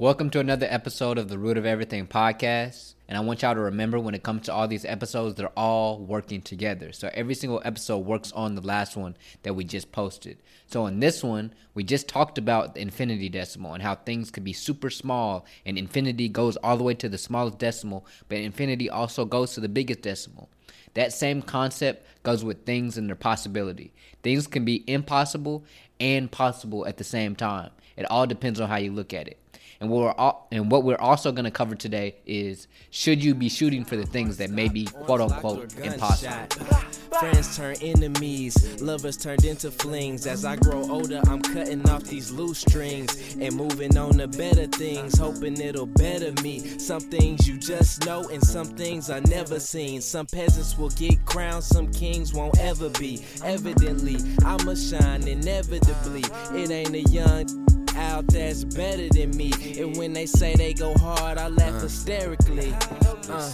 Welcome to another episode of the Root of Everything podcast. And I want y'all to remember when it comes to all these episodes, they're all working together. So every single episode works on the last one that we just posted. So in this one, we just talked about the infinity decimal and how things could be super small and infinity goes all the way to the smallest decimal, but infinity also goes to the biggest decimal. That same concept goes with things and their possibility. Things can be impossible and possible at the same time. It all depends on how you look at it. And we're all, and what we're also going to cover today is should you be shooting for the things that may be quote unquote impossible. Friends turn enemies, lovers turned into flings. As I grow older, I'm cutting off these loose strings and moving on to better things, hoping it'll better me. Some things you just know, and some things I never seen. Some peasants will get crowned, some kings won't ever be. Evidently, I'ma shine inevitably. It ain't a young out that's better than me. And when they say they go hard, I laugh hysterically. Uh.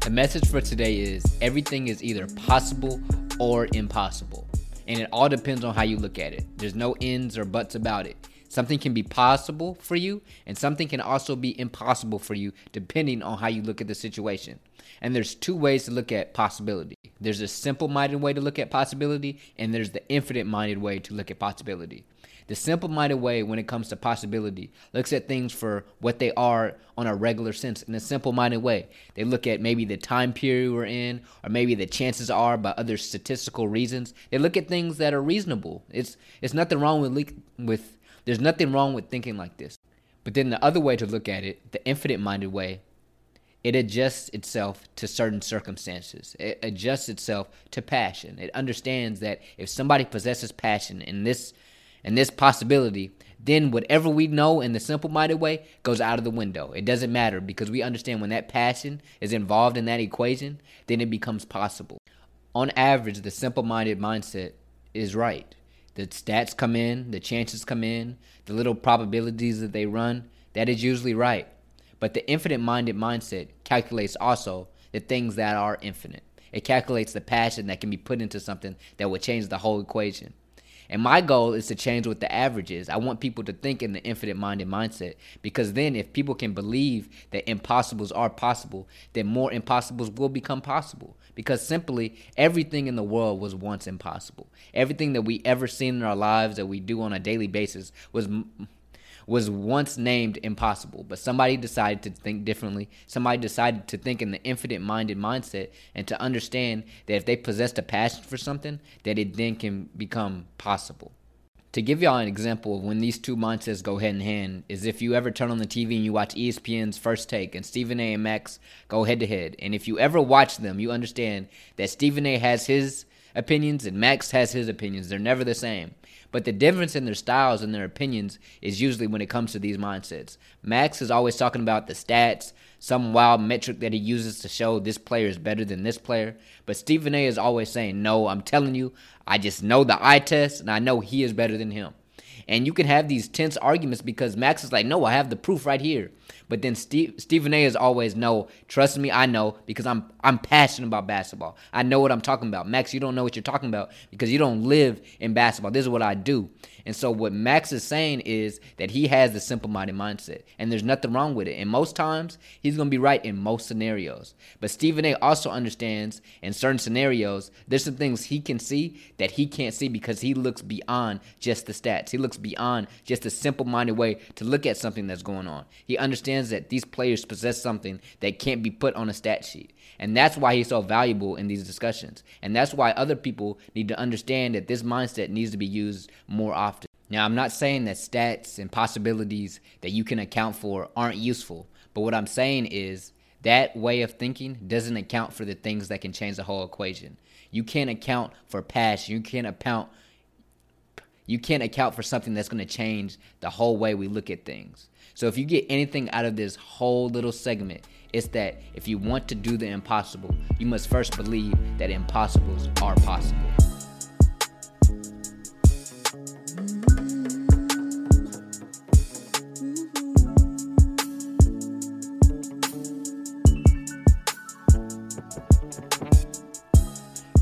The message for today is everything is either possible or impossible. And it all depends on how you look at it. There's no ins or buts about it. Something can be possible for you, and something can also be impossible for you, depending on how you look at the situation. And there's two ways to look at possibility there's a simple minded way to look at possibility, and there's the infinite minded way to look at possibility. The simple minded way, when it comes to possibility, looks at things for what they are on a regular sense in a simple minded way. They look at maybe the time period we're in, or maybe the chances are by other statistical reasons. They look at things that are reasonable. It's it's nothing wrong with with there's nothing wrong with thinking like this. But then the other way to look at it, the infinite minded way, it adjusts itself to certain circumstances. It adjusts itself to passion. It understands that if somebody possesses passion in this and this possibility, then whatever we know in the simple minded way goes out of the window. It doesn't matter because we understand when that passion is involved in that equation, then it becomes possible. On average, the simple minded mindset is right. The stats come in, the chances come in, the little probabilities that they run, that is usually right. But the infinite minded mindset calculates also the things that are infinite. It calculates the passion that can be put into something that would change the whole equation. And my goal is to change what the average is. I want people to think in the infinite minded mindset because then, if people can believe that impossibles are possible, then more impossibles will become possible. Because simply, everything in the world was once impossible. Everything that we ever seen in our lives that we do on a daily basis was was once named impossible, but somebody decided to think differently. Somebody decided to think in the infinite minded mindset and to understand that if they possessed a passion for something, that it then can become possible. To give y'all an example of when these two mindsets go hand in hand is if you ever turn on the TV and you watch ESPN's First Take and Stephen A and Max go head to head. And if you ever watch them, you understand that Stephen A has his opinions and Max has his opinions. They're never the same. But the difference in their styles and their opinions is usually when it comes to these mindsets. Max is always talking about the stats, some wild metric that he uses to show this player is better than this player. But Stephen A is always saying, No, I'm telling you, I just know the eye test and I know he is better than him. And you can have these tense arguments because Max is like, No, I have the proof right here. But then Steve, Stephen A is always no. Trust me, I know because I'm I'm passionate about basketball. I know what I'm talking about. Max, you don't know what you're talking about because you don't live in basketball. This is what I do. And so what Max is saying is that he has the simple-minded mindset, and there's nothing wrong with it. And most times he's gonna be right in most scenarios. But Stephen A also understands in certain scenarios there's some things he can see that he can't see because he looks beyond just the stats. He looks beyond just a simple-minded way to look at something that's going on. He understands that these players possess something that can't be put on a stat sheet. And that's why he's so valuable in these discussions. And that's why other people need to understand that this mindset needs to be used more often. Now, I'm not saying that stats and possibilities that you can account for aren't useful, but what I'm saying is that way of thinking doesn't account for the things that can change the whole equation. You can't account for passion. You can't account you can't account for something that's going to change the whole way we look at things. So if you get anything out of this whole little segment, it's that if you want to do the impossible, you must first believe that impossibles are possible.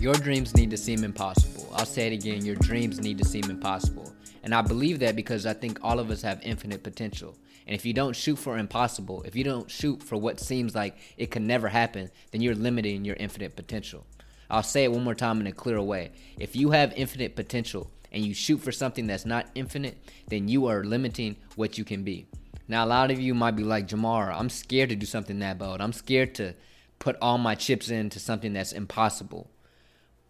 Your dreams need to seem impossible. I'll say it again your dreams need to seem impossible. And I believe that because I think all of us have infinite potential. And if you don't shoot for impossible, if you don't shoot for what seems like it can never happen, then you're limiting your infinite potential. I'll say it one more time in a clearer way. If you have infinite potential and you shoot for something that's not infinite, then you are limiting what you can be. Now, a lot of you might be like, Jamar, I'm scared to do something that bold. I'm scared to put all my chips into something that's impossible.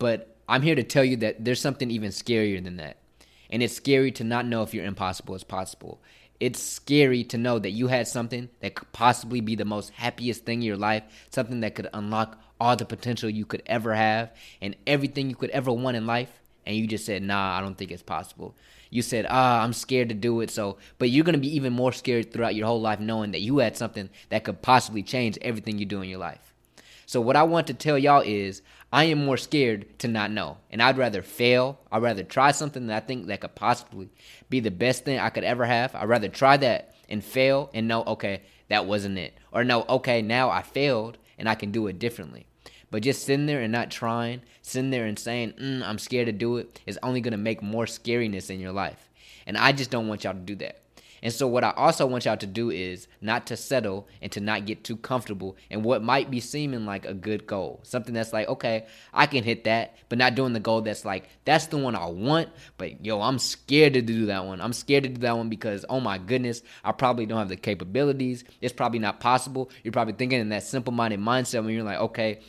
But I'm here to tell you that there's something even scarier than that. And it's scary to not know if your impossible is possible. It's scary to know that you had something that could possibly be the most happiest thing in your life, something that could unlock all the potential you could ever have and everything you could ever want in life. And you just said, nah, I don't think it's possible. You said, ah, I'm scared to do it. So, but you're going to be even more scared throughout your whole life knowing that you had something that could possibly change everything you do in your life. So, what I want to tell y'all is I am more scared to not know. And I'd rather fail. I'd rather try something that I think that could possibly be the best thing I could ever have. I'd rather try that and fail and know, okay, that wasn't it. Or know, okay, now I failed and I can do it differently. But just sitting there and not trying, sitting there and saying, mm, I'm scared to do it, is only going to make more scariness in your life. And I just don't want y'all to do that. And so, what I also want y'all to do is not to settle and to not get too comfortable in what might be seeming like a good goal. Something that's like, okay, I can hit that, but not doing the goal that's like, that's the one I want, but yo, I'm scared to do that one. I'm scared to do that one because, oh my goodness, I probably don't have the capabilities. It's probably not possible. You're probably thinking in that simple minded mindset when you're like, okay,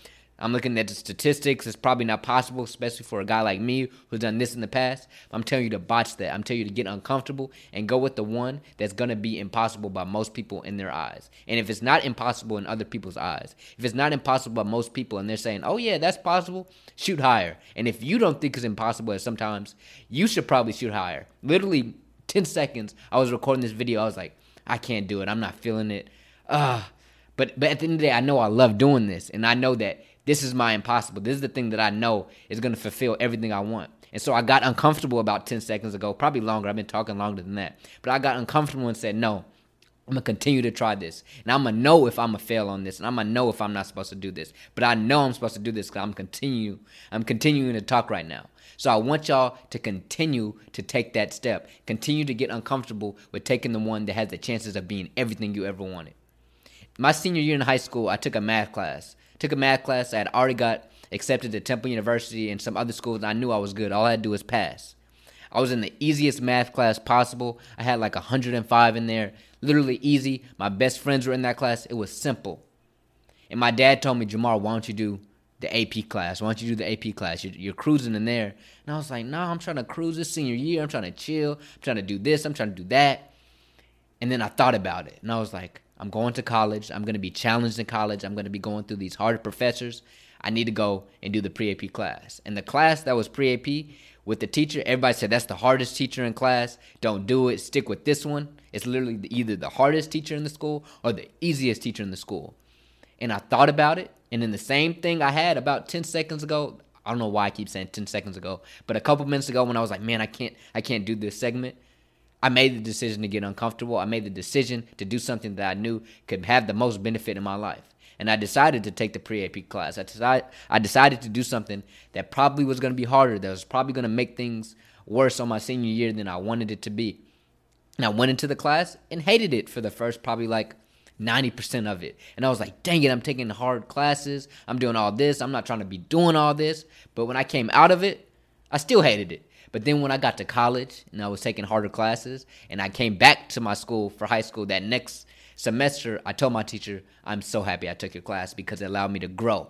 I'm looking at the statistics. It's probably not possible, especially for a guy like me who's done this in the past. I'm telling you to botch that. I'm telling you to get uncomfortable and go with the one that's going to be impossible by most people in their eyes. And if it's not impossible in other people's eyes, if it's not impossible by most people and they're saying, oh, yeah, that's possible, shoot higher. And if you don't think it's impossible, sometimes, you should probably shoot higher. Literally 10 seconds, I was recording this video. I was like, I can't do it. I'm not feeling it. Uh, but, but at the end of the day, I know I love doing this. And I know that this is my impossible. This is the thing that I know is going to fulfill everything I want. And so I got uncomfortable about 10 seconds ago, probably longer. I've been talking longer than that. But I got uncomfortable and said, no, I'm gonna continue to try this, and I'm gonna know if I'm gonna fail on this, and I'm gonna know if I'm not supposed to do this. But I know I'm supposed to do this because I'm continue, I'm continuing to talk right now. So I want y'all to continue to take that step, continue to get uncomfortable with taking the one that has the chances of being everything you ever wanted. My senior year in high school, I took a math class took a math class. I had already got accepted to Temple University and some other schools. I knew I was good. All I had to do was pass. I was in the easiest math class possible. I had like 105 in there, literally easy. My best friends were in that class. It was simple. And my dad told me, Jamar, why don't you do the AP class? Why don't you do the AP class? You're, you're cruising in there. And I was like, nah, I'm trying to cruise this senior year. I'm trying to chill. I'm trying to do this. I'm trying to do that. And then I thought about it. And I was like, I'm going to college. I'm going to be challenged in college. I'm going to be going through these hard professors. I need to go and do the pre AP class. And the class that was pre AP with the teacher, everybody said that's the hardest teacher in class. Don't do it. Stick with this one. It's literally either the hardest teacher in the school or the easiest teacher in the school. And I thought about it. And then the same thing I had about 10 seconds ago, I don't know why I keep saying 10 seconds ago, but a couple minutes ago when I was like, man, I can't, I can't do this segment. I made the decision to get uncomfortable. I made the decision to do something that I knew could have the most benefit in my life. And I decided to take the pre AP class. I decided, I decided to do something that probably was going to be harder, that was probably going to make things worse on my senior year than I wanted it to be. And I went into the class and hated it for the first probably like 90% of it. And I was like, dang it, I'm taking hard classes. I'm doing all this. I'm not trying to be doing all this. But when I came out of it, I still hated it. But then when I got to college and I was taking harder classes and I came back to my school for high school that next semester, I told my teacher, I'm so happy I took your class because it allowed me to grow.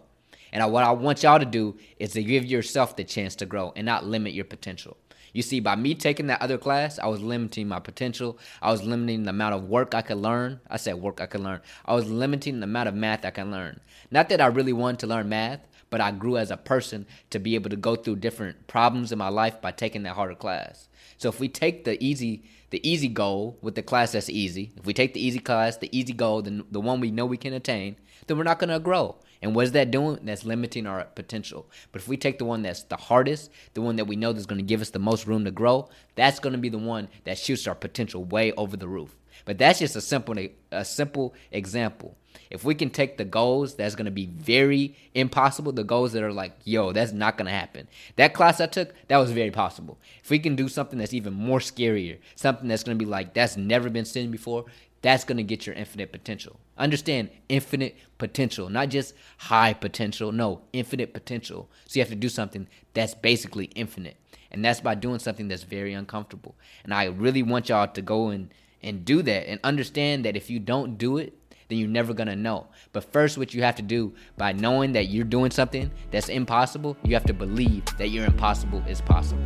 And what I want y'all to do is to give yourself the chance to grow and not limit your potential. You see, by me taking that other class, I was limiting my potential. I was limiting the amount of work I could learn. I said work I could learn. I was limiting the amount of math I can learn. Not that I really wanted to learn math, but I grew as a person to be able to go through different problems in my life by taking that harder class. So if we take the easy the easy goal with the class that's easy, if we take the easy class, the easy goal, then the one we know we can attain, then we're not going to grow. And what is that doing? That's limiting our potential. But if we take the one that's the hardest, the one that we know that's going to give us the most room to grow, that's going to be the one that shoots our potential way over the roof. But that's just a simple a simple example if we can take the goals that's going to be very impossible, the goals that are like, yo, that's not going to happen. That class I took, that was very possible. If we can do something that's even more scarier, something that's going to be like, that's never been seen before, That's going to get your infinite potential. Understand infinite potential, not just high potential. No, infinite potential. So you have to do something that's basically infinite. And that's by doing something that's very uncomfortable. And I really want y'all to go and, and do that and understand that if you don't do it, then you're never gonna know. But first, what you have to do by knowing that you're doing something that's impossible, you have to believe that your impossible is possible.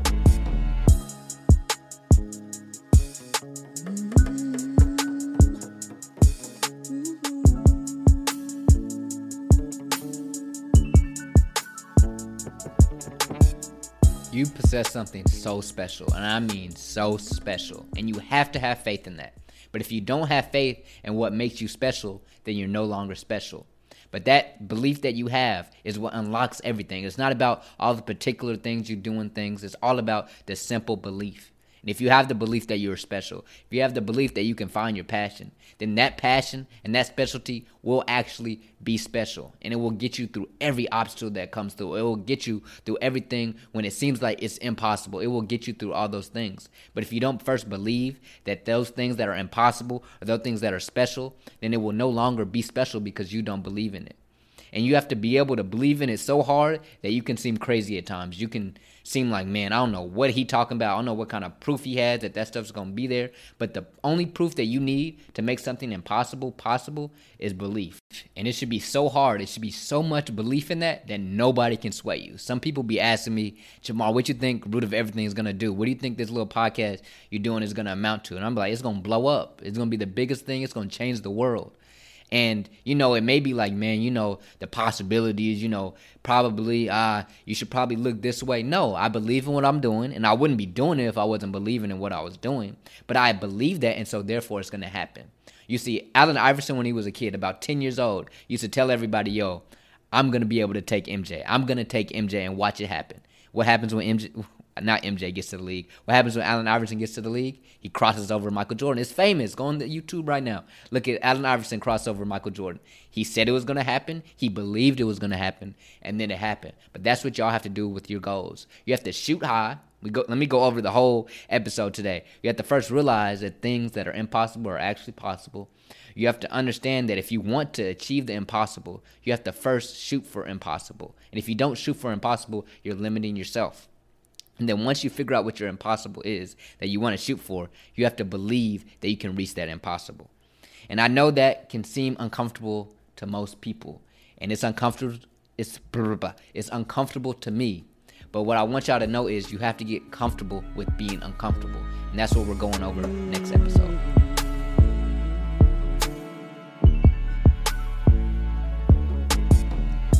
You possess something so special, and I mean so special, and you have to have faith in that. But if you don't have faith in what makes you special, then you're no longer special. But that belief that you have is what unlocks everything. It's not about all the particular things you do and things, it's all about the simple belief. And if you have the belief that you're special, if you have the belief that you can find your passion, then that passion and that specialty will actually be special. And it will get you through every obstacle that comes through. It will get you through everything when it seems like it's impossible. It will get you through all those things. But if you don't first believe that those things that are impossible are those things that are special, then it will no longer be special because you don't believe in it. And you have to be able to believe in it so hard that you can seem crazy at times. You can seem like, man, I don't know what he talking about. I don't know what kind of proof he has that that stuff's going to be there. But the only proof that you need to make something impossible possible is belief. And it should be so hard. It should be so much belief in that that nobody can sway you. Some people be asking me, Jamar, what you think Root of Everything is going to do? What do you think this little podcast you're doing is going to amount to? And I'm like, it's going to blow up. It's going to be the biggest thing. It's going to change the world. And you know, it may be like, man, you know, the possibilities, you know, probably uh you should probably look this way. No, I believe in what I'm doing, and I wouldn't be doing it if I wasn't believing in what I was doing. But I believe that, and so therefore it's gonna happen. You see, Allen Iverson when he was a kid, about 10 years old, used to tell everybody, yo, I'm gonna be able to take MJ. I'm gonna take MJ and watch it happen. What happens when MJ not MJ gets to the league. What happens when Allen Iverson gets to the league? He crosses over Michael Jordan. It's famous. Go on YouTube right now. Look at Allen Iverson cross over Michael Jordan. He said it was going to happen. He believed it was going to happen, and then it happened. But that's what y'all have to do with your goals. You have to shoot high. We go. Let me go over the whole episode today. You have to first realize that things that are impossible are actually possible. You have to understand that if you want to achieve the impossible, you have to first shoot for impossible. And if you don't shoot for impossible, you're limiting yourself. And then once you figure out what your impossible is that you want to shoot for, you have to believe that you can reach that impossible. And I know that can seem uncomfortable to most people. And it's uncomfortable it's it's uncomfortable to me. But what I want y'all to know is you have to get comfortable with being uncomfortable. And that's what we're going over next episode.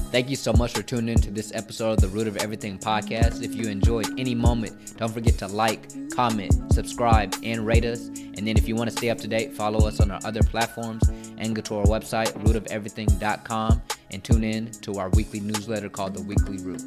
Thank you so much for tuning in to this episode of the Root of Everything podcast. If you enjoyed any moment, don't forget to like, comment, subscribe, and rate us. And then if you want to stay up to date, follow us on our other platforms and go to our website, rootofeverything.com, and tune in to our weekly newsletter called The Weekly Root.